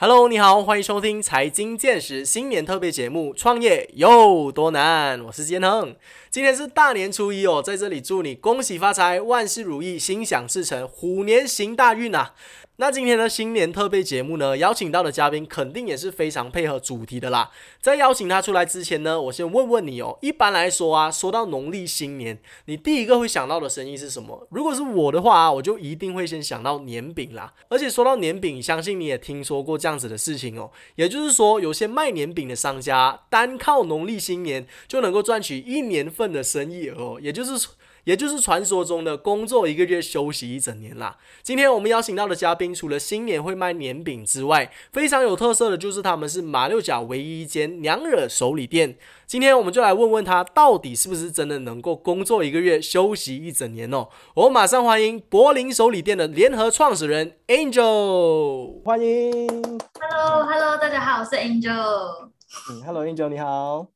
Hello，你好，欢迎收听财经见识新年特别节目《创业有多难》，我是坚恒。今天是大年初一哦，在这里祝你恭喜发财，万事如意，心想事成，虎年行大运啊！那今天的新年特别节目呢，邀请到的嘉宾肯定也是非常配合主题的啦。在邀请他出来之前呢，我先问问你哦，一般来说啊，说到农历新年，你第一个会想到的生意是什么？如果是我的话啊，我就一定会先想到年饼啦。而且说到年饼，相信你也听说过这样子的事情哦，也就是说，有些卖年饼的商家，单靠农历新年就能够赚取一年份的生意哦，也就是。也就是传说中的工作一个月休息一整年啦。今天我们邀请到的嘉宾，除了新年会卖年饼之外，非常有特色的就是他们是马六甲唯一一间娘惹手礼店。今天我们就来问问他，到底是不是真的能够工作一个月休息一整年哦？我们马上欢迎柏林手礼店的联合创始人 Angel，欢迎。Hello，Hello，大家好，我是 Angel。嗯，Hello，Angel，你好。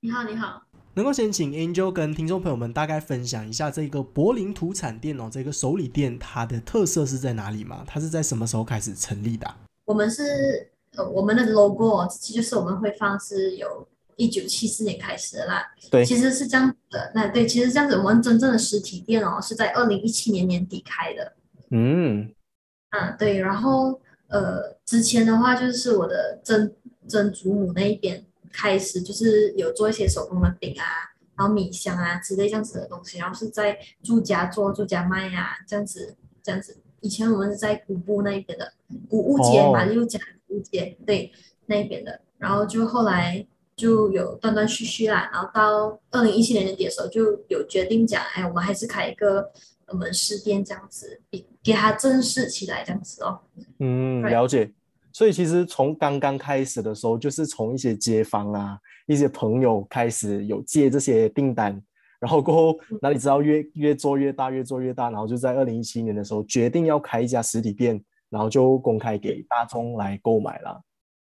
你好，你好。能够先请 Angel 跟听众朋友们大概分享一下这个柏林土产店哦，这个手里店它的特色是在哪里吗？它是在什么时候开始成立的？我们是呃，我们的 logo 就是我们会放是有一九七四年开始的啦。对，其实是这样的。那对，其实这样子，我们真正的实体店哦是在二零一七年年底开的。嗯，啊对，然后呃，之前的话就是我的曾曾祖母那一边。开始就是有做一些手工的饼啊，然后米香啊之类这样子的东西，然后是在住家做、住家卖呀，这样子这样子。以前我们是在古布那一边的古物街嘛，六甲古物街对那边的，然后就后来就有断断续续啦，然后到二零一七年年底的时候就有决定讲，哎，我们还是开一个门市店这样子，给给它正式起来这样子哦。嗯，了解。所以其实从刚刚开始的时候，就是从一些街坊啊、一些朋友开始有接这些订单，然后过后哪里知道越越做越大，越做越大，然后就在二零一七年的时候决定要开一家实体店，然后就公开给大众来购买了。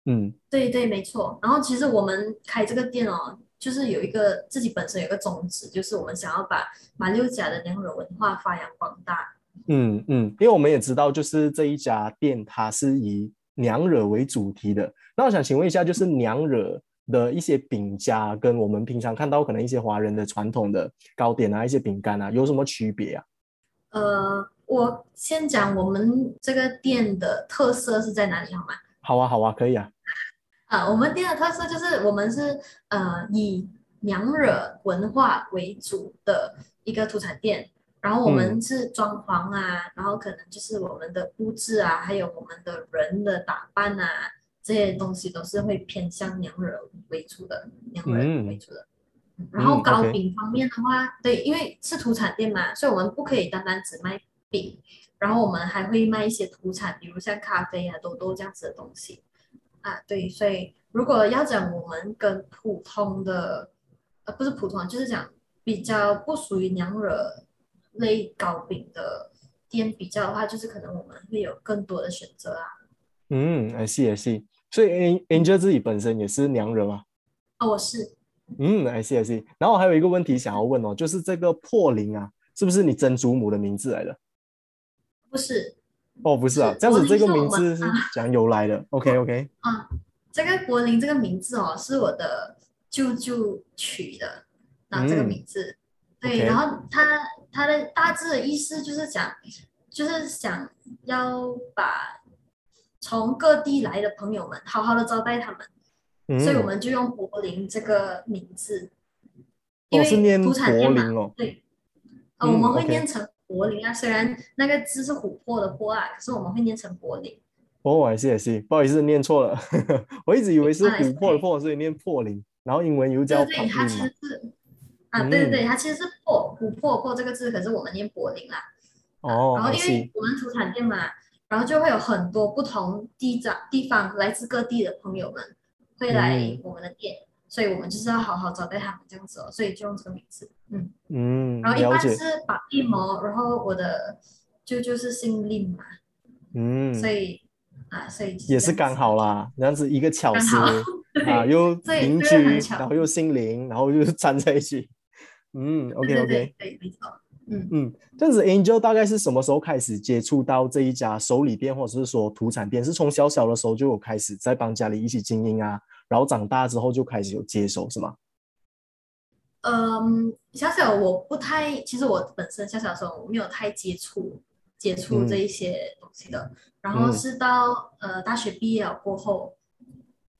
嗯，对对，没错。然后其实我们开这个店哦，就是有一个自己本身有一个宗旨，就是我们想要把马六甲的娘惹文化发扬光大。嗯嗯，因为我们也知道，就是这一家店它是以娘惹为主题的，那我想请问一下，就是娘惹的一些饼家跟我们平常看到可能一些华人的传统的糕点啊、一些饼干啊，有什么区别啊？呃，我先讲我们这个店的特色是在哪里好吗？好啊，好啊，可以啊。啊，我们店的特色就是我们是呃以娘惹文化为主的一个土产店。然后我们是装潢啊，然后可能就是我们的布置啊，还有我们的人的打扮啊，这些东西都是会偏向娘惹为主的，娘惹为主的。然后糕饼方面的话，对，因为是土产店嘛，所以我们不可以单单只卖饼，然后我们还会卖一些土产，比如像咖啡啊、多多这样子的东西啊。对，所以如果要讲我们跟普通的，呃，不是普通，就是讲比较不属于娘惹。类糕饼的店比较的话，就是可能我们会有更多的选择啊。嗯，I see I see。所以 Angel 自己本身也是娘人吗？哦，我是。嗯，I see I see。然后还有一个问题想要问哦，就是这个破灵啊，是不是你曾祖母的名字来的？不是。哦，不是啊，这样子这个名字是讲由来的。OK OK。啊，这个柏林这个名字哦，是我的舅舅取的，那这个名字。对，然后他他的大致的意思就是讲，就是想要把从各地来的朋友们好好的招待他们，所以我们就用柏林这个名字，因为土产店嘛，对，呃，我们会念成柏林啊，虽然那个字是琥珀的珀啊，可是我们会念成柏林。哦，还是也是，不好意思，念错了，我一直以为是琥珀的珀，所以念珀林，然后英文又叫对，它其实是。啊，对对对，它其实是破琥珀破这个字，可是我们念柏林啦。哦。然后因为我们土产店嘛，然后就会有很多不同地长地方来自各地的朋友们会来我们的店，所以我们就是要好好招待他们这样子哦，所以就用这个名字。嗯嗯。然后一般是把一毛，然后我的舅舅是姓令嘛。嗯。所以啊，所以也是刚好啦，这样子一个巧思啊，又邻居，然后又姓林，然后又粘在一起。嗯，OK OK，对，没错。嗯嗯，这样子，Angel 大概是什么时候开始接触到这一家手里店，或者是说土产店？是从小小的时候就有开始在帮家里一起经营啊，然后长大之后就开始有接手，是吗？嗯，小小我不太，其实我本身小小的时候我没有太接触接触这一些东西的，然后嗯是到呃大学毕业了过后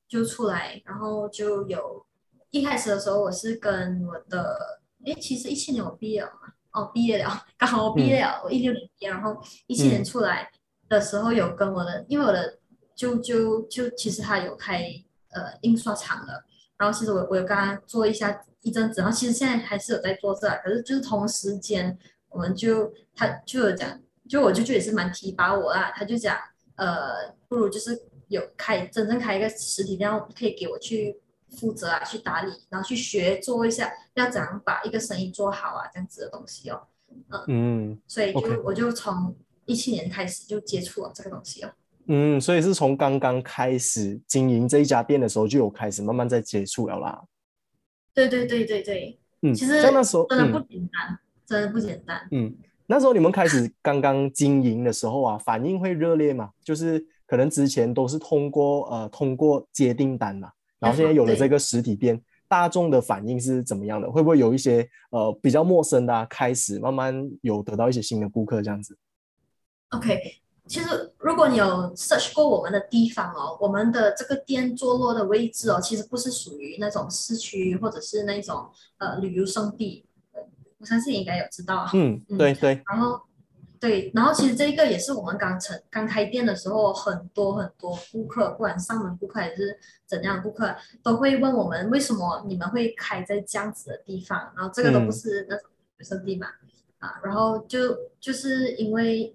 就出来，然后就有一开始的时候我是跟我的，诶，其实一七年我毕业了嘛，哦，毕业了，刚好我毕业了，我一六年毕业，然后一七年嗯出来的时候有跟我的，因为我的舅舅就其实他有开呃印刷厂的。然后其实我我有跟他做一下一阵子，然后其实现在还是有在做这，可是就是同时间我们就他就有讲，就我舅舅也是蛮提拔我啦，他就讲呃不如就是有开真正开一个实体店，可以给我去负责啊，去打理，然后去学做一下要怎样把一个生意做好啊这样子的东西哦，嗯所以就我就从一七年开始就接触了这个东西哦。嗯，所以是从刚刚开始经营这一家店的时候就有开始慢慢在接触了啦。对对对对对，嗯，其实像那时候，真的不嗯简单，真的不简单。嗯，那时候你们开始刚刚经营的时候啊，反应会热烈嘛？就是可能之前都是通过呃通过接订单嘛，然后现在有了这个实体店，大众的反应是怎么样的？会不会有一些呃比较陌生的啊，开始慢慢有得到一些新的顾客这样子？OK，其实如果你有 search 过我们的地方哦，我们的这个店坐落的位置哦，其实不是属于那种市区或者是那种呃旅游胜地，呃我相信你应该有知道嗯对对，然后对，然后其实这一个也是我们刚成刚开店的时候，很多很多顾客，不管上门顾客还是怎样的顾客，都会问我们为什么你们会开在这样子的地方，然后这个都不嗯。是那种旅游胜地嘛，啊，然后就就是因为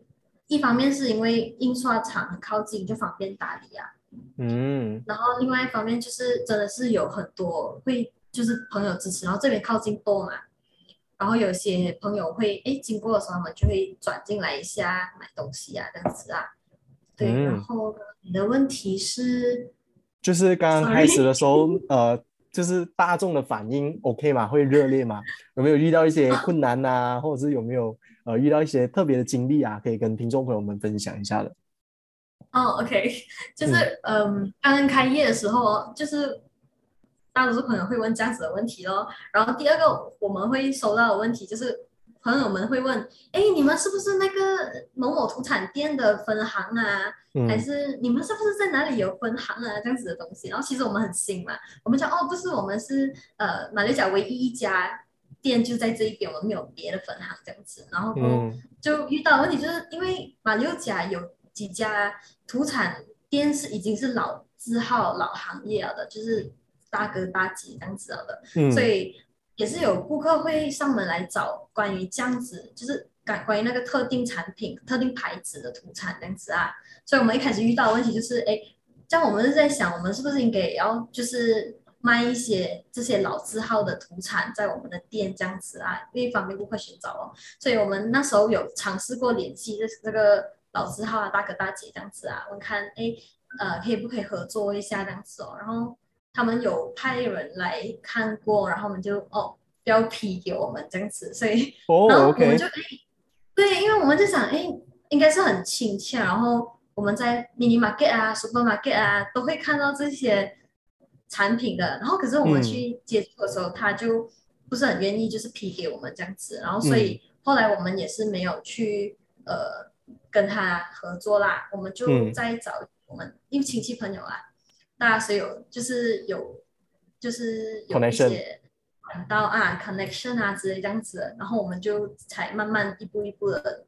一方面是因为印刷厂很靠近，就方便打理啊，嗯。然后另外一方面就是真的是有很多会就是朋友支持，然后这边靠近多嘛，然后有些朋友会哎经过的时候，他们就会转进来一下买东西啊这样子啊，对，嗯然后你的问题是就是刚刚开始的时候，呃，就是大众的反应 OK 吗？会热烈吗？有没有遇到一些 困难呐、或者是有没有呃遇到一些特别的经历啊？可以跟听众朋友们分享一下的。哦，OK，就是嗯，刚刚开业的时候哦，就是大多数朋友会问这样子的问题咯。然后第二个我们会收到的问题就是，朋友们会问，哎，你们是不是那个某某土产店的分行啊？还嗯是你们是不是在哪里有分行啊？这样子的东西。然后其实我们很新嘛，我们讲哦，不是，我们是呃马六甲唯一一家店就在这一边，我们没有别的分行这样子。然后就遇到问题，就是因为马六甲有几家土产店是已经是老字号、老行业了的，就是大哥大姐这样子了的，嗯，所以也是有顾客会上门来找关于这样子，就是关关于那个特定产品、特定牌子的土产这样子啊。所以我们一开始遇到的问题就是，哎，这样我们是在想，我们是不是应该也要就是卖一些这些老字号的土产在我们的店这样子啊，因为方便顾客寻找哦。所以我们那时候有尝试过联系这这个老字号啊、大哥大姐这样子啊，问看哎呃可以不可以合作一下这样子哦。然后他们有派人来看过，然后我们就哦标批给我们这样子，所以哦然后我们就哎对，因为我们就想哎应该是很亲切，然后我们在 mini market 啊、supermarket 啊都会看到这些产品的，然后可是我们嗯去接触的时候，他就不是很愿意就是批给我们这样子，然后所以嗯。后来我们也是没有去呃跟他合作啦，我们就嗯。再找我们因为亲戚朋友啊，大家是有就是有就是有一些管道啊 connection 啊之类这样子的，然后我们就才慢慢一步一步的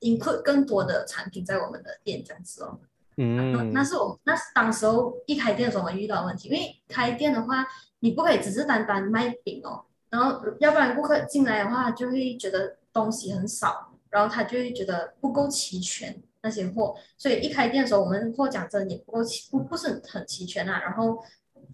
include 更多的产品在我们的店这样子哦。嗯。那是我那是当时候一开店的时候我们遇到的问题，因为开店的话，你不可以只是单单卖饼哦，然后要不然顾客进来的话，就会觉得东西很少，然后他就会觉得不够齐全那些货，所以一开店的时候，我们货讲真也不够齐，不不是很齐全啊，然后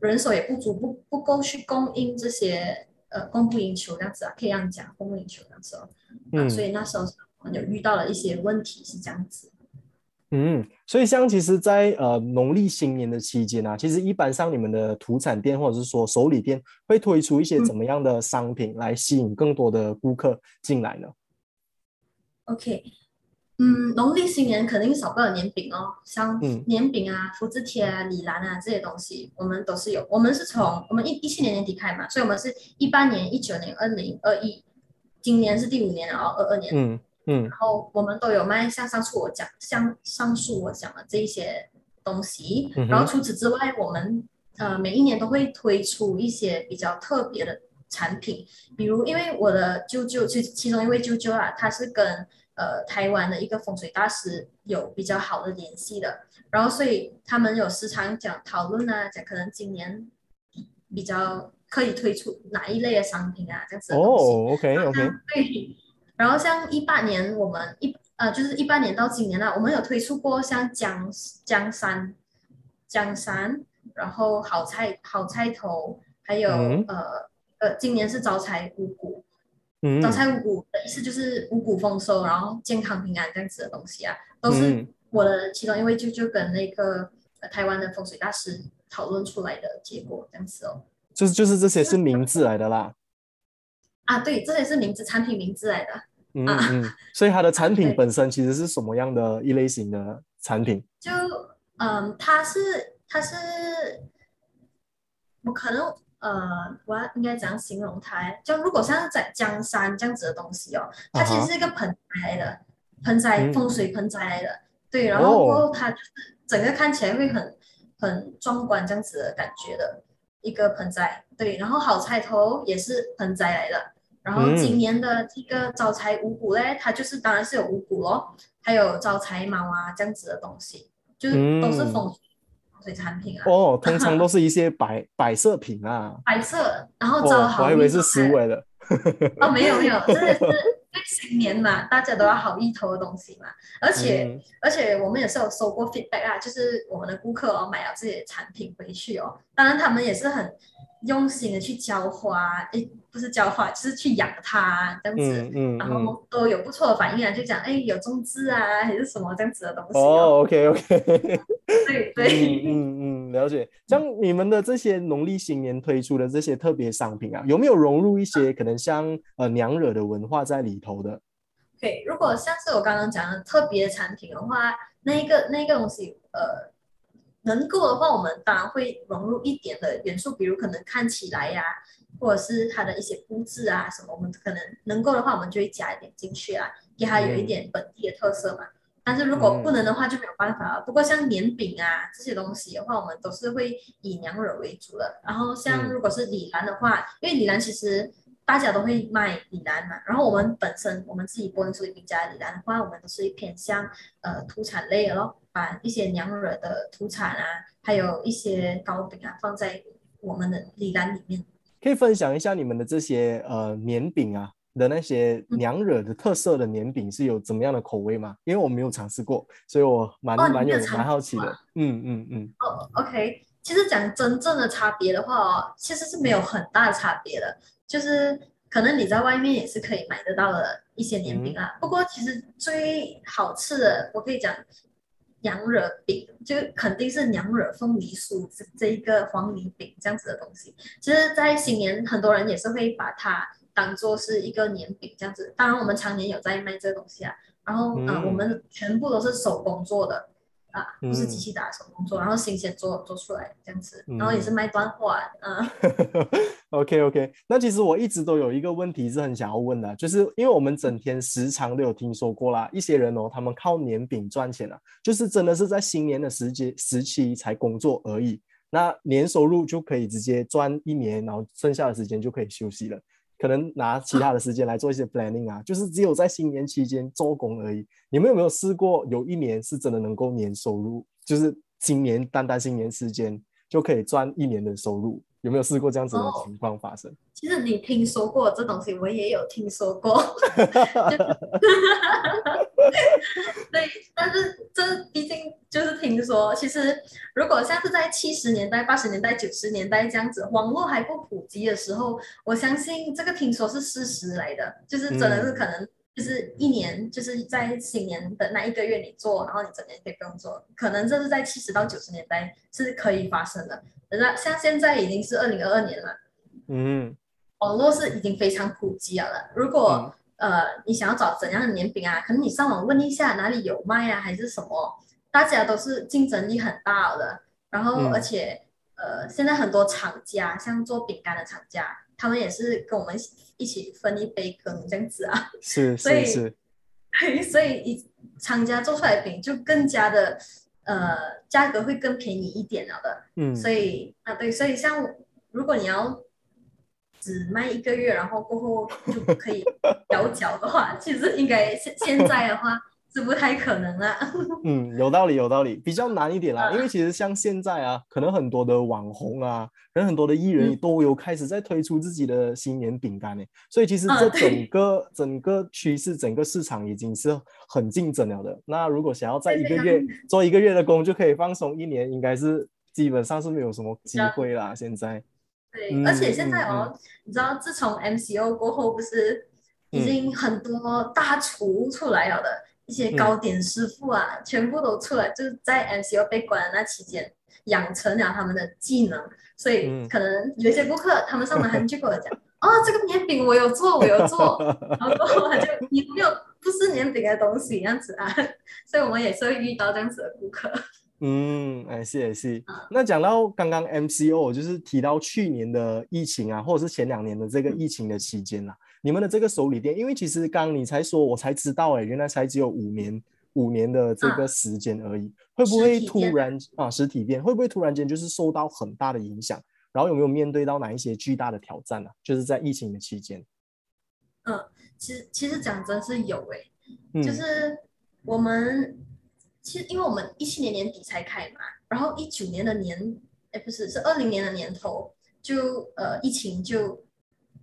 人手也不足，不不够去供应这些呃供不应求这样子啊，可以这样讲，供不应求这样子哦，啊，嗯所以那时候我们有遇到了一些问题是这样子。嗯，所以像其实在，呃农历新年的期间啊，其实一般上你们的土产店或者是说手里店会推出一些怎么样的商品来吸引更多的顾客进来呢？OK，嗯，农历新年肯定少不了年饼哦，像嗯年饼啊、福字贴啊、礼篮啊这些东西，我们都是有。我们是从我们一一七年年底开嘛，所以我们是一八年、一九年、二零二一，今年是第五年了哦，二二年。嗯嗯然后我们都有卖像上述我讲，像上述我讲的这一些东西。然后除此之外，我们呃每一年都会推出一些比较特别的产品，比如因为我的舅舅，其其中一位舅舅啊，他是跟呃台湾的一个风水大师有比较好的联系的，然后所以他们有时常讲讨论啊，讲可能今年比较可以推出哪一类的商品啊，这样子的东西。哦，OK OK，对，然后像一八年我们一呃就是一八年到今年啊，我们有推出过像江江山江山，然后好菜好菜头，还有、嗯呃呃今年是招财五谷，嗯招财五谷的意思就是五谷丰收，然后健康平安这样子的东西啊，都是嗯我的其中一位舅舅跟那个、呃、台湾的风水大师讨论出来的结果这样子哦。就是就是这些是名字来的啦。啊，对，这些是名字产品名字来的。嗯啊嗯，所以它的产品本身其实是什么样的一类型的产品？就嗯，它是它是，我可能呃，我要应该怎样形容它？就如果像是在江山这样子的东西哦，它其实是一个盆栽来的，盆栽嗯风水盆栽来的，对，然后哦过后它就是整个看起来会很很壮观这样子的感觉的一个盆栽，对，然后好彩头也是盆栽来的。然后嗯。今年的这个招财五谷嘞，它就是当然是有五谷咯，还有招财猫啊这样子的东西，就是都是嗯。风水风水产品啊，哦，通常都是一些摆摆设品啊。摆设，然后招好我还以为是食物来的。哦，没有没有，真的是 因为新年嘛，大家都要好意头的东西嘛，而且、嗯而且我们也是有收过 feedback 啊，就是我们的顾客哦买了自己的产品回去哦，当然他们也是很用心的去浇花，诶，不是浇花，就是去养它这样子。嗯嗯然嗯。后都有不错的反应啊，就讲哎有种子啊，还是什么这样子的东西哦，OK OK。对对，嗯嗯嗯，了解。像你们的这些农历新年推出的这些特别商品啊，有没有融入一些可能像呃娘惹的文化在里头的？对，如果像是我刚刚讲的特别产品的话，那一个那一个东西，呃，能够的话，我们当然会融入一点的元素，比如可能看起来呀、或者是它的一些布置啊什么，我们可能能够的话，我们就会加一点进去啊，给它有一点本地的特色嘛。但是如果不能的话，就没有办法了。不过像年饼啊这些东西的话，我们都是会以娘惹为主的。然后像如果是李兰的话，因为李兰其实大家都会卖李兰嘛，然后我们本身我们自己波恩水饼家李兰的话，我们都是一偏向呃土产类的咯，把一些娘惹的土产啊，还有一些糕饼啊放在我们的礼篮里面。可以分享一下你们的这些呃年饼啊的那些嗯娘惹的特色的年饼是有怎么样的口味吗？因为我没有尝试过，所以我蛮哦蛮有蛮好奇的。嗯嗯嗯哦，OK，其实讲真正的差别的话哦，其实是没有很大的差别的，就是可能你在外面也是可以买得到的一些年饼啊。不过其实最好吃的，我可以讲娘惹饼，就肯定是娘惹凤梨酥这这一个黄梨饼这样子的东西。其实，在新年很多人也是会把它当做是一个年饼这样子。当然，我们常年有在卖这个东西啊。然后，呃，嗯我们全部都是手工做的。啊，不是机嗯。器打手工做，然后新鲜做做出来这样子，然后也是嗯。卖断货，嗯，OK OK，那其实我一直都有一个问题是很想要问的，就是因为我们整天时常都有听说过啦，一些人哦，他们靠年饼赚钱啊，就是真的是在新年的时节时期才工作而已，那年收入就可以直接赚一年，然后剩下的时间就可以休息了，可能拿其他的时间来做一些 planning 啊，就是只有在新年期间做工而已。你们有没有试过有一年是真的能够年收入，就是今年单单新年时间就可以赚一年的收入？有没有试过这样子的哦。情况发生？其实你听说过这东西，我也有听说过，对，但是这毕竟就是听说，其实如果像是在七十年代、八十年代、九十年代这样子，网络还不普及的时候，我相信这个听说是事实来的，就是真的是嗯。可能就是一年就是在新年的那一个月你做，然后你整年可以不用做，可能这是在七十到九十年代是可以发生的。那像现在已经是二零二二年了，嗯网络是已经非常普及了。如果、呃你想要找怎样的年饼啊，可能你上网问一下哪里有卖啊，还是什么，大家都是竞争力很大的。然后嗯而且、呃现在很多厂家，像做饼干的厂家，他们也是跟我们一起分一杯羹这样子啊。是 所以是是，对，所以一厂家做出来的饼就更加的呃价格会更便宜一点了的。嗯所以啊，对，所以像如果你要只卖一个月，然后过后就可以摇脚的话，其实应该现现在的话是不太可能了。嗯，有道理，有道理，比较难一点啦。嗯因为其实像现在啊，可能很多的网红啊，可能很多的艺人都有开始在推出自己的新年饼干诶，所以其实嗯这整个整个趋势，整个市场已经是很竞争了的。那如果想要在一个月做一个月的工就可以放松一年，应该是基本上是没有什么机会啦。现在，对，嗯而且现在嗯哦，你知道自从 MCO 过后，不是已嗯经很多大厨出来了的。一些嗯。糕点师傅啊，全部都出来，就是在 MCO 被关的那期间，养成了他们的技能，所以嗯。可能有一些顾客，他们上门他们就跟我讲，哦，这个年饼我有做，我有做，然后他就你没有不是年饼的东西这样子啊，所以我们也是会遇到这样子的顾客。嗯，哎是也是。嗯。那讲到刚刚 MCO，就是提到去年的疫情啊，或者是前两年的这个嗯。疫情的期间啦，你们的这个手里店，因为其实刚刚你才说，我才知道，哎，原来才只有五年五年的这个嗯时间而已，会不会突然啊实体店会不会突然间就是受到很大的影响？然后有没有面对到哪一些巨大的挑战呢、就是在疫情的期间，嗯其实其实讲真是有诶、嗯，就是我们其实因为我们一七年年底才开嘛，然后一九年的年，哎不是是二零年的年头就呃疫情就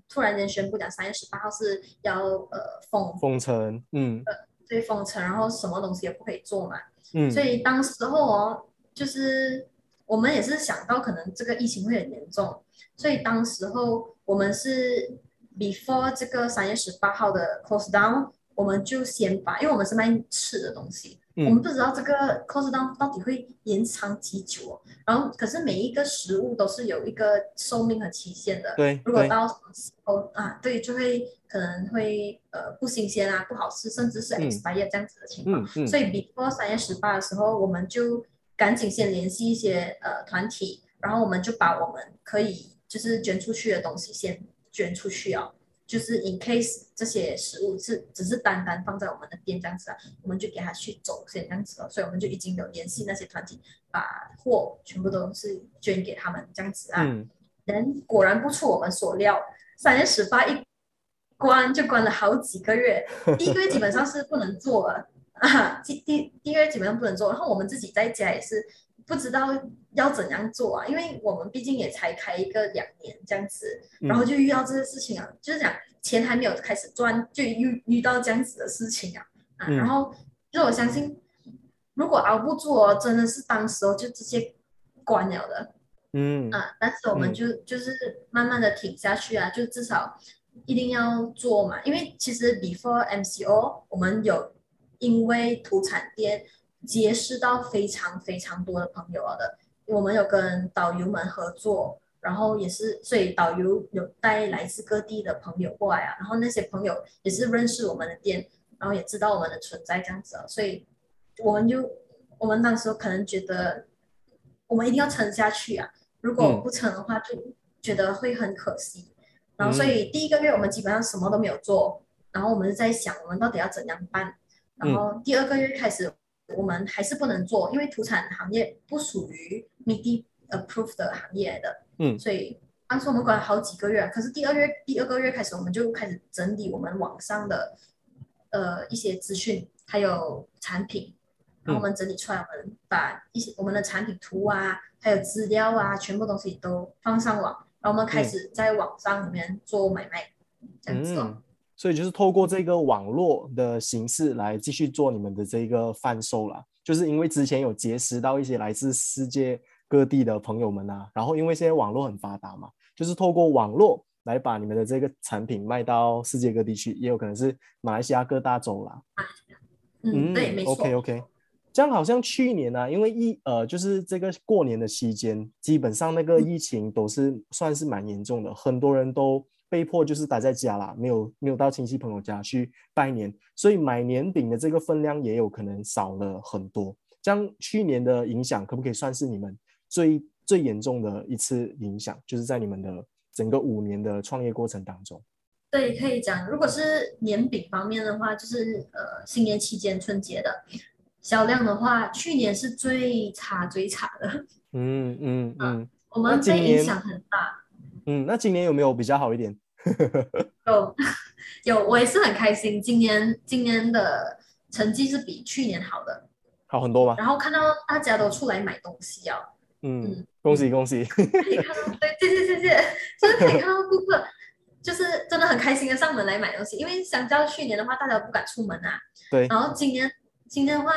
突然间宣布讲三月十八号是要呃封。封城，嗯。对封城，然后什么东西也不可以做嘛，嗯，所以当时候哦就是我们也是想到可能这个疫情会很严重，所以当时候我们是 before 这个三月十八号的 close down，我们就先把，因为我们是卖吃的东西，我们嗯。不知道这个 close down 到底会延长几久哦。然后可是每一个食物都是有一个寿命和期限的，对对，如果到什么时候啊，对，就会可能会呃不新鲜啊，不好吃，甚至是嗯。expire 这样子的情况。嗯嗯。所以 before 三月十八的时候，我们就赶紧先联系一些呃团体，然后我们就把我们可以就是捐出去的东西先捐出去啊，就是 in case 这些食物是只是单单放在我们的店这样子啊，我们就给他去走先这样子了，所以我们就已经有联系那些团体，把货全部都是捐给他们这样子啊。嗯人果然不出我们所料，三月十八一关就关了好几个月，第一个月基本上是不能做了啊，第第第一个月基本上不能做，然后我们自己在家也是不知道要怎样做啊，因为我们毕竟也才开一个两年这样子，然后就遇到这个事情啊，就是讲钱还没有开始赚，就遇遇到这样子的事情啊，啊，嗯。然后就我相信，如果熬不住哦，真的是当时候就直接关了的。嗯。啊，但是我们嗯。就、就是慢慢的挺下去啊，就至少一定要做嘛，因为其实 before MCO 我们有因为土产店结识到非常非常多的朋友了的，我们有跟导游们合作，然后也是所以导游有带来自各地的朋友过来啊，然后那些朋友也是认识我们的店，然后也知道我们的存在这样子啊，所以我们就我们那时候可能觉得我们一定要撑下去啊。如果嗯不撑的话，就觉得会很可惜。然后，所以第一个月我们基本上什么都没有做，然后我们就在想，我们到底要怎样办。然后第二个月开始，我们还是不能做，因为土产行业不属于 MIDI approved 的行业的。嗯所以当时我们管了好几个月，可是第二月第二个月开始，我们就开始整理我们网上的呃一些资讯，还有产品，然后我们整理出来，我们把一些我们的产品图啊，还有资料啊，全部东西都放上网，然后我们开始在网上里面做买卖，这样子哦。嗯，所以就是透过这个网络的形式来继续做你们的这个贩售啦。就是因为之前有结识到一些来自世界各地的朋友们啊，然后因为现在网络很发达嘛，就是透过网络来把你们的这个产品卖到世界各地去，也有可能是马来西亚各大洲啦。嗯，对，没错。OK OK，这样好像去年呢，因为疫呃，就是这个过年的期间，基本上那个疫情都是算是蛮严重的，很多人都被迫就是待在家啦，没有没有到亲戚朋友家去拜年，所以买年饼的这个分量也有可能少了很多。这样去年的影响可不可以算是你们最最严重的一次影响？就是在你们的整个五年的创业过程当中。对，可以讲，如果是年饼方面的话，就是呃新年期间春节的销量的话，去年是最差最差的。嗯嗯 嗯，我们被影响很大。嗯，那今年有没有比较好一点？有有，我也是很开心，今年今年的成绩是比去年好的，好很多吗？然后看到大家都出来买东西哦，嗯，恭喜恭喜！可以看到，对，谢谢谢谢，就是可以看到顾客。就是真的很开心的上门来买东西，因为相较去年的话，大家都不敢出门啊。对。然后今年，今年的话，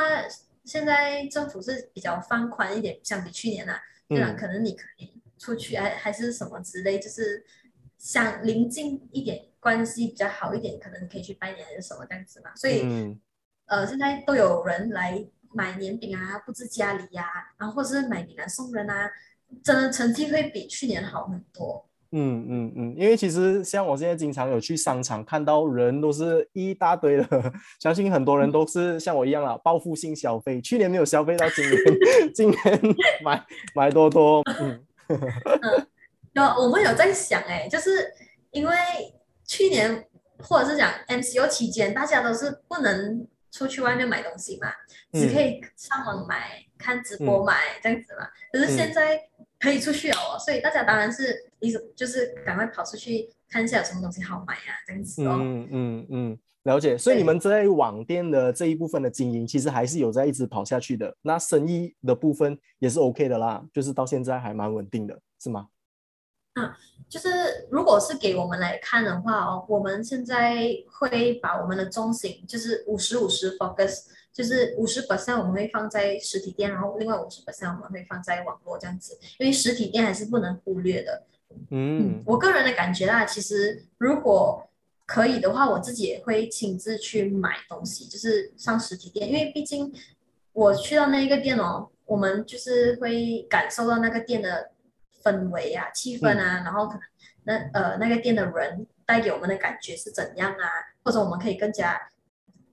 现在政府是比较放宽一点，相比去年啊，对吧？可能你可以出去，还还是什么之类，就是想临近一点，关系比较好一点，可能可以去拜年还是什么这样子嘛。所以，呃，现在都有人来买年饼啊，布置家里呀，然后或者是买饼来送人啊，真的成绩会比去年好很多。嗯嗯嗯，因为其实像我现在经常有去商场看到人都是一大堆的，相信很多人都 是像我一样啊，报复性消费。去年没有消费到今年，今年买买多多。嗯，有我们有在想哎，就是因为去年或者是讲 MCO 期间，大家都是不能出去外面买东西嘛，只可以上网买、看直播买这样子嘛。可是现在。可以出去哦，所以大家当然是一直就是赶快跑出去看一下有什么东西好买啊，这样子哦。嗯嗯嗯，了解。所以你们在网店的这一部分的经营，其实还是有在一直跑下去的。那生意的部分也是 OK 的啦，就是到现在还蛮稳定的，是吗？嗯，就是如果是给我们来看的话哦，我们现在会把我们的中心就是五十五十 focus。就是五十 percent 我们会放在实体店，然后另外五十 percent 我们会放在网络这样子，因为实体店还是不能忽略的。嗯，我个人的感觉啊，其实如果可以的话，我自己也会亲自去买东西，就是上实体店，因为毕竟我去到那一个店哦，我们就是会感受到那个店的氛围啊、气氛啊，然后可能那呃那个店的人带给我们的感觉是怎样啊，或者我们可以更加。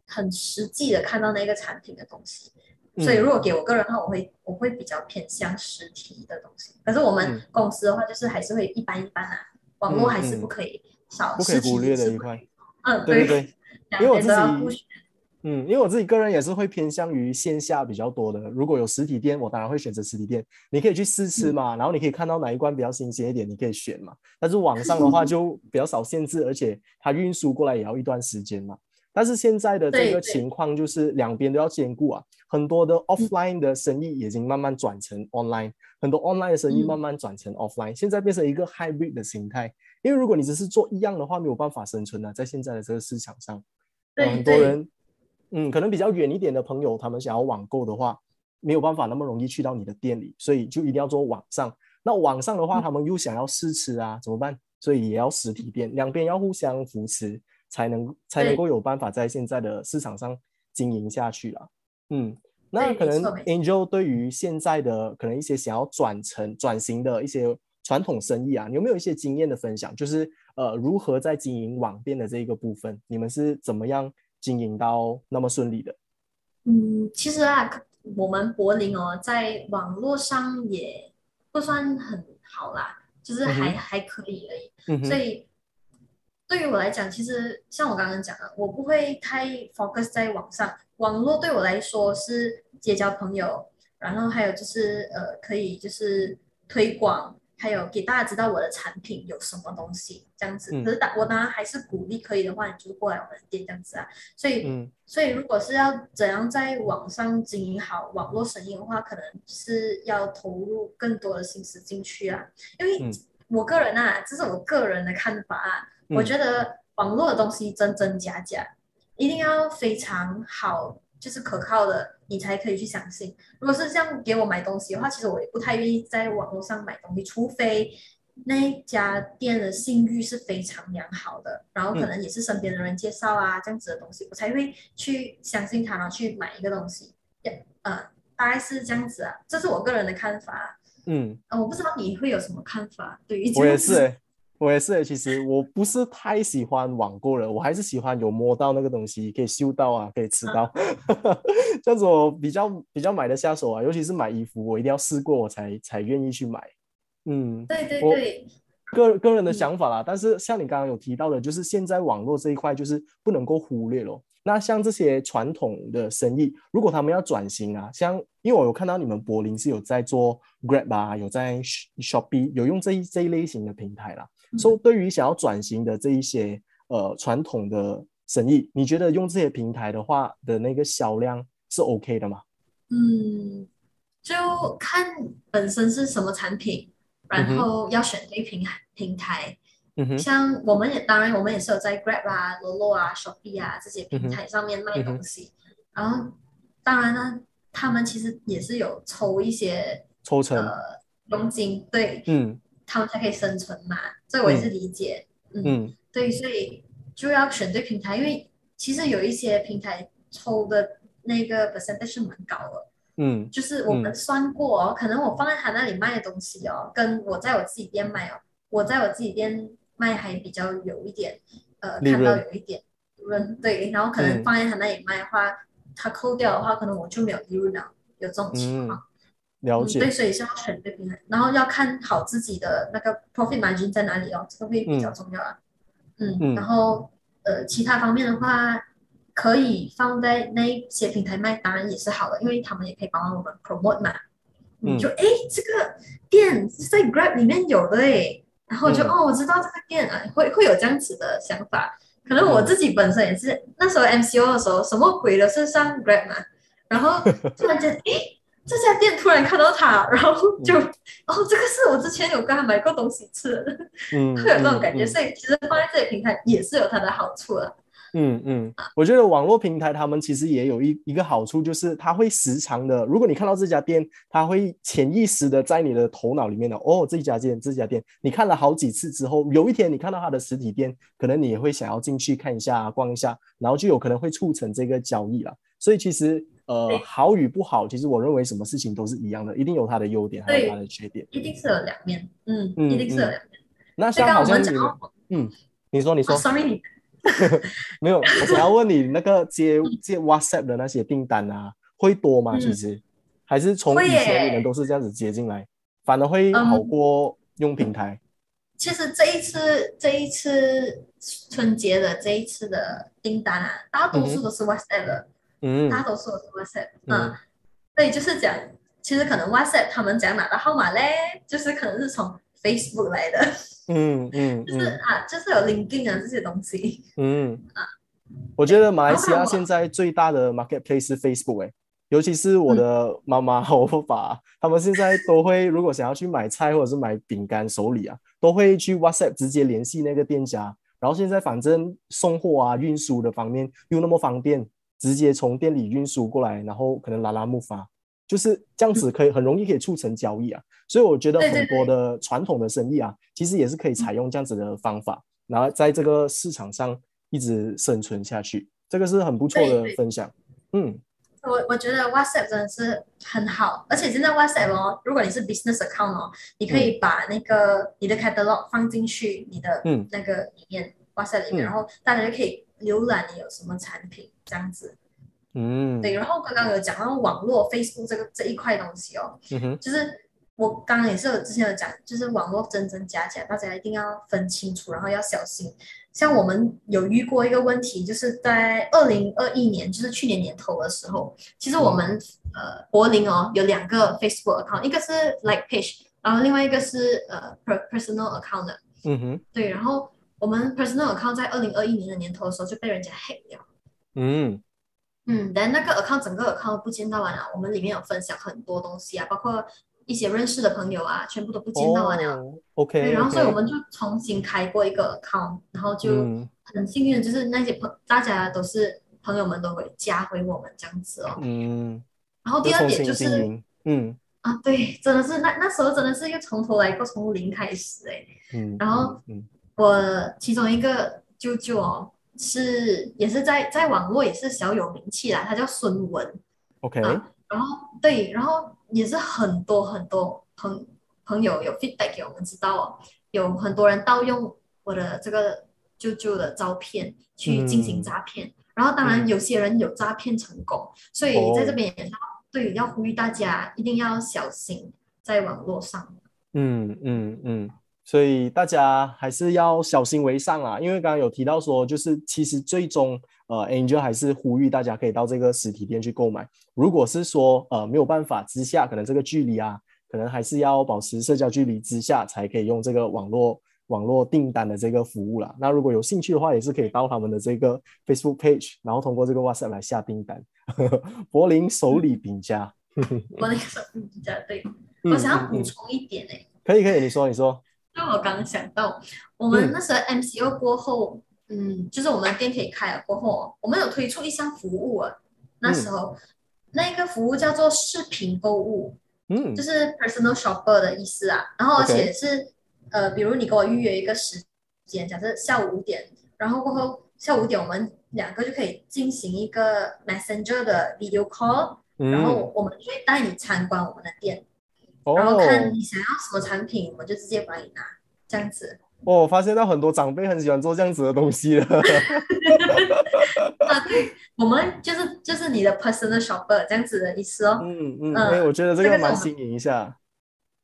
很实际的看到那个产品的东西，所以如果给我个人的话，我会我会比较偏向实体的东西。可是我们公司的话，就是还是会一般一般啊，网络还是不可以少，不可以忽略的一块。嗯，对对对，因为我自己，嗯，因为我自己个人也是会偏向于线下比较多的。如果有实体店，我当然会选择实体店。你可以去试吃嘛，然后你可以看到哪一关比较新鲜一点，你可以选嘛。但是网上的话 就比较少限制，而且它运输过来也要一段时间嘛。但是现在的这个情况就是两边都要兼顾啊，很多的 offline 的生意已经慢慢转成 online，很多 online 的生意慢慢转成 offline，现在变成一个 hybrid 的形态。因为如果你只是做一样的话，没有办法生存啊，在现在的这个市场上，很多人，嗯，可能比较远一点的朋友，他们想要网购的话，没有办法那么容易去到你的店里，所以就一定要做网上。那网上的话，他们又想要试吃啊，怎么办？所以也要实体店，两边要互相扶持。才能才能够有办法在现在的市场上经营下去了。嗯，那可能 Angel 对于现在的可能一些想要转成转型的一些传统生意啊，有没有一些经验的分享？就是呃，如何在经营网店的这一个部分，你们是怎么样经营到那么顺利的？嗯，其实啊，我们柏林哦，在网络上也不算很好啦，就是还还可以而已，所以。对于我来讲，其实像我刚刚讲的，我不会太 focus 在网上。网络对我来说是结交朋友，然后还有就是呃，可以就是推广，还有给大家知道我的产品有什么东西这样子。可是当我当然还是鼓励，可以的话，你就过来我们的店这样子啊。所以，所以如果是要怎样在网上经营好网络生意的话，可能是要投入更多的心思进去啊。因为我个人啊，这是我个人的看法啊。我觉得网络的东西真真假假，一定要非常好，就是可靠的，你才可以去相信。如果是这样给我买东西的话，其实我也不太愿意在网络上买东西，除非那家店的信誉是非常良好的，然后可能也是身边的人介绍啊，这样子的东西，我才会去相信他，然后去买一个东西。呃，大概是这样子啊，这是我个人的看法。嗯，呃，我不知道你会有什么看法，对于我也是、欸，我也是、欸。其实我不是太喜欢网购了，我还是喜欢有摸到那个东西，可以嗅到啊，可以吃到，这样子我比较比较买得下手啊。尤其是买衣服，我一定要试过我才才愿意去买。嗯，对对我对，个个人的想法啦。但是像你刚刚有提到的，就是现在网络这一块就是不能够忽略咯。那像这些传统的生意，如果他们要转型啊，像因为我有看到你们柏林是有在做 Grab 啊，有在 Shopee 有用这一这一类型的平台啦。所以对于想要转型的这一些呃传统的生意，你觉得用这些平台的话的那个销量是 OK 的吗？嗯，就看本身是什么产品，然后要选对平台平台。嗯哼，像我们也当然我们也是有在 Grab 啊、Lolo 啊、Shopee 啊这些平台上面卖东西，然后当然呢，他们其实也是有抽一些抽成。呃佣金，对，嗯。他们才可以生存嘛，这我也是理解，嗯，嗯。对，所以就要选对平台，因为其实有一些平台抽的那个 percentage 是蛮高的。嗯。就是我们算过哦，可能我放在他那里卖的东西哦，跟我在我自己店卖哦，我在我自己店卖还比较有一点，呃，看到有一点利润，对，然后可能嗯。放在他那里卖的话，他扣掉的话，可能我就没有利润了，有这种情况。了嗯，对，所以是要选对平台，然后要看好自己的那个 profit margin 在哪里哦，这个会比较重要啊。嗯，嗯然后呃，其他方面的话，可以放在那一些平台卖，当然也是好的，因为他们也可以帮我们 promote 嘛。嗯就诶，这个店是在 Grab 里面有的诶，然后就、嗯哦，我知道这个店啊，会会有这样子的想法。可能我自己本身也是，那时候 MCO 的时候，什么鬼都是上 Grab 嘛，然后突然间，诶，这家店突然看到它，然后就，哦，这个是我之前有跟他买过东西吃的，嗯，会有这种感觉。嗯所以其实放在这里平台也是有它的好处的。嗯嗯，我觉得网络平台他们其实也有一一个好处，就是它会时常的，如果你看到这家店，它会潜意识的在你的头脑里面的，哦，这家店，这家店，你看了好几次之后，有一天你看到它的实体店，可能你也会想要进去看一下、逛一下，然后就有可能会促成这个交易了。所以其实呃，好与不好，其实我认为什么事情都是一样的，一定有它的优点，还有它的缺点。一定是有两面，嗯，嗯一定是有两面。那像好像嗯，你说，你说啊、，，sorry，你 没有，我想要问你，那个 接接 WhatsApp 的那些订单啊，会多吗？嗯其实还是从以前你耶们都是这样子接进来，反而会嗯好过用平台。其实这一次这一次春节的这一次的订单啊，大多数都是 WhatsApp 的，嗯。大多数都是 WhatsApp，嗯。嗯，所以就是讲，其实可能 WhatsApp 他们讲哪个号码嘞，就是可能是从 Facebook 来的，嗯嗯 就是嗯啊，就是有 LinkedIn 啊这些东西，嗯。啊，我觉得马来西亚现在最大的 marketplace 是 Facebook 哎、尤其是我的妈妈和我爸爸，他们现在都会，如果想要去买菜或者是买饼干、手礼啊，都会去 WhatsApp 直接联系那个店家。然后现在反正送货啊、运输的方面又那么方便，直接从店里运输过来，然后可能拉拉木筏，就是这样子可以很容易可以促成交易啊。所以我觉得很多的传统的生意啊，其实也是可以采用这样子的方法，然后在这个市场上一直生存下去，这个是很不错的分享。嗯。我我觉得 WhatsApp 真的是很好，而且现在 WhatsApp 哦，如果你是 business account 哦，你可以把那个你的 catalog 放进去你的嗯。那个里面、WhatsApp 里面，嗯。然后大家就可以浏览你有什么产品这样子。嗯，对，然后刚刚有讲到网络 Facebook 这个这一块东西哦，嗯哼，就是我刚刚也是有之前有讲，就是网络真真假假，大家一定要分清楚，然后要小心。像我们有遇过一个问题，就是在二零二一年，就是去年年头的时候，其实我们、呃柏林哦有两个 Facebook account，一个是 Like Page，然后另外一个是呃 per personal account 的。嗯哼，对，然后我们 personal account 在二零二一年的年头的时候就被人家 hack 了。嗯嗯，但那个 account 整个 account 不见到完了，我们里面有分享很多东西啊，包括一些认识的朋友啊，全部都不见到完了。哦，OK，对，然后所以我们就重新开过一个 account，然后就嗯很幸运就是那些朋大家都是朋友们都会加回我们这样子哦。嗯，然后第二点就是嗯啊，对，真的是那那时候真的是又从头来过，从零开始哎。嗯，然后嗯我其中一个舅舅哦，是也是在在网络也是小有名气啦，他叫孙文，OK，啊。然后对，然后也是很多很多朋朋友有 feedback 给我们知道哦，有很多人盗用我的这个舅舅的照片去进行嗯诈骗。然后当然有些人有诈骗成功，所以在这哦边也是要对要呼吁大家一定要小心在网络上。嗯嗯嗯，所以大家还是要小心为上啊，因为刚刚有提到说，就是其实最终呃，Angel 还是呼吁大家可以到这个实体店去购买。如果是说呃没有办法之下，可能这个距离啊，可能还是要保持社交距离之下，才可以用这个网络网络订单的这个服务啦。那如果有兴趣的话，也是可以到他们的这个 Facebook page，然后通过这个 WhatsApp 来下订单。柏林手礼饼家，我那个时候嗯比较对，嗯我想要补充一点诶、可以可以，你说你说，因为我刚刚想到，我们嗯那时候 MCO 过后，嗯，就是我们店可以开了过后，我们有推出一项服务啊。那时候、那一个服务叫做视频购物，嗯就是 personal shopper 的意思啊。然后而且是呃，比如你给我预约一个时间，假设下午五点，然后过后下午五点我们两个就可以进行一个 Messenger 的 video call，、然嗯，后我们就会带你参观我们的店。哦然后看你想要什么产品，我们就直接帮你拿，这样子。哦，我发现到很多长辈很喜欢做这样子的东西了。啊，对，我们就是就是你的 personal shopper 这样子的意思哦。嗯嗯，嗯哎，我觉得这个蛮新颖一下。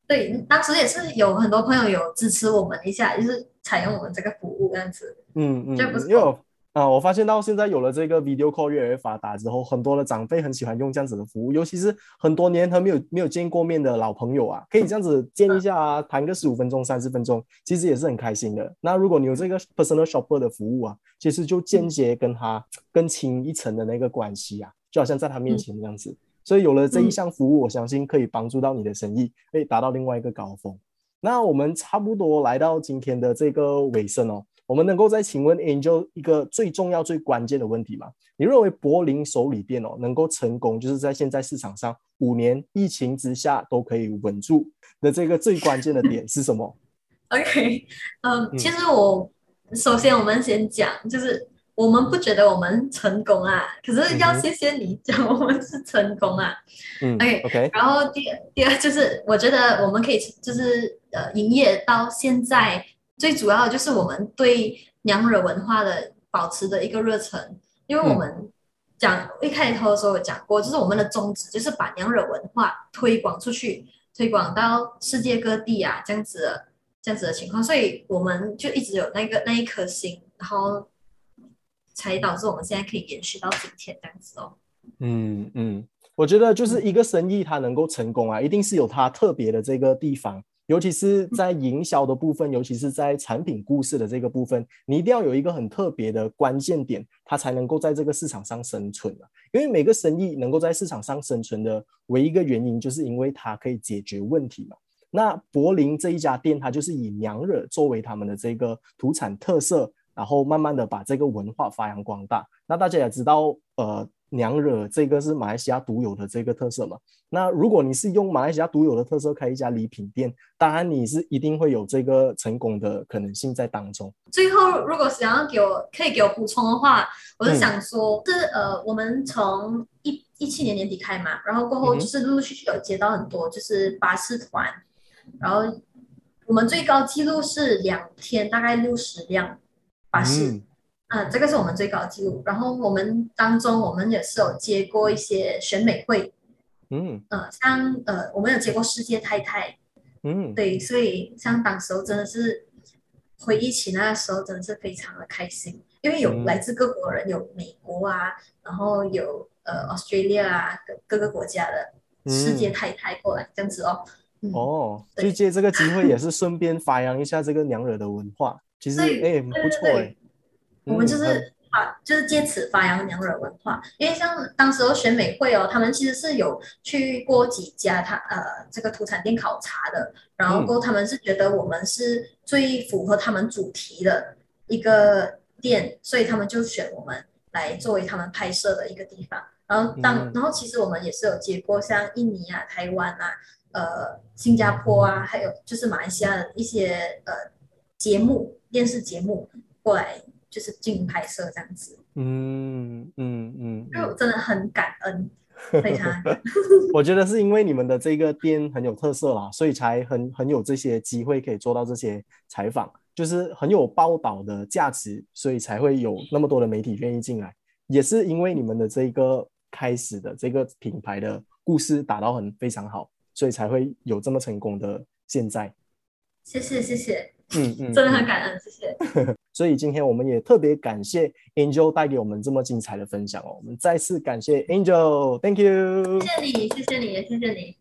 对，当时也是有很多朋友有支持我们一下，就是采用我们这个服务这样子。嗯嗯，这不错嗯因为我啊，我发现到现在有了这个 video call 越来越发达之后，很多的长辈很喜欢用这样子的服务，尤其是很多年还没有没有见过面的老朋友啊，可以这样子见一下啊，谈个十五分钟、三十分钟，其实也是很开心的。那如果你有这个 personal shopper 的服务啊，其实就间接跟他更亲一层的那个关系啊，就好像在他面前这样子。所以有了这一项服务，我相信可以帮助到你的生意，可以达到另外一个高峰。那我们差不多来到今天的这个尾声哦，我们能够再请问 Angel 一个最重要、最关键的问题吗？你认为柏林手里店哦能够成功，就是在现在市场上五年疫情之下都可以稳住的这个最关键的点是什么？OK，嗯，嗯其实我首先我们先讲，就是我们不觉得我们成功啊，可是要谢谢你讲我们是成功啊。嗯 OK，，OK，然后第二第二就是我觉得我们可以就是呃营业到现在，最主要的就是我们对娘惹文化的保持的一个热忱，因为我们讲、一开头的时候有讲过，就是我们的宗旨就是把娘惹文化推广出去，推广到世界各地啊，这样子的这样子的情况，所以我们就一直有那个那一颗心，然后才导致我们现在可以延续到今天这样子哦。嗯嗯，我觉得就是一个生意它能够成功啊，一定是有它特别的这个地方，尤其是在营销的部分，尤其是在产品故事的这个部分，你一定要有一个很特别的关键点，它才能够在这个市场上生存啊。因为每个生意能够在市场上生存的唯一一个原因，就是因为它可以解决问题嘛。那柏林这一家店，它就是以娘惹作为他们的这个土产特色，然后慢慢的把这个文化发扬光大。那大家也知道，呃，娘惹这个是马来西亚独有的这个特色嘛。那如果你是用马来西亚独有的特色开一家礼品店，当然你是一定会有这个成功的可能性在当中。最后，如果想要给我可以给我补充的话，我是嗯想说，是呃，我们从一一七年年底开嘛，然后过后就是陆陆续续有接到很多就是巴士团，然后我们最高记录是两天大概六十辆巴士，嗯啊、这个是我们最高纪录。然后我们当中我们也是有接过一些选美会，嗯呃，像呃，我们有接过世界太太，嗯，对，所以像当时候真的是回忆起那个时候，真的是非常的开心，因为有嗯来自各国人，有美国啊，然后有呃 Australia 啊，各各个国家的世界嗯太太过来这样子哦。嗯，哦，对就借这个机会也是顺便发扬一下这个娘惹的文化，其实对哎不错哎。我们就是发，就是借此发扬娘惹文化。因为像当时候选美会哦，他们其实是有去过几家他呃这个土产店考察的，然后他们是觉得我们是最符合他们主题的一个店，所以他们就选我们来作为他们拍摄的一个地方。然后当、嗯然后其实我们也是有接过像印尼啊、台湾啊，呃新加坡啊，还有就是马来西亚的一些呃节目电视节目过来就是进行拍摄这样子，嗯嗯嗯，因为我真的很感恩，非常 我觉得是因为你们的这个店很有特色啦，所以才很很有这些机会可以做到这些采访，就是很有报道的价值，所以才会有那么多的媒体愿意进来。也是因为你们的这个开始的这个品牌的故事打到很非常好，所以才会有这么成功的现在。谢谢谢谢，嗯嗯，真的很感恩，谢谢。所以今天我们也特别感谢 Angel 带给我们这么精彩的分享哦，我们再次感谢 Angel，Thank you。谢谢你，谢谢你，谢谢你。